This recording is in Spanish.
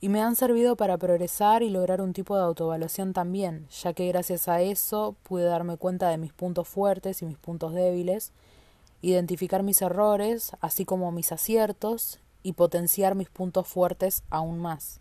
y me han servido para progresar y lograr un tipo de autoevaluación también, ya que gracias a eso pude darme cuenta de mis puntos fuertes y mis puntos débiles, identificar mis errores, así como mis aciertos, y potenciar mis puntos fuertes aún más.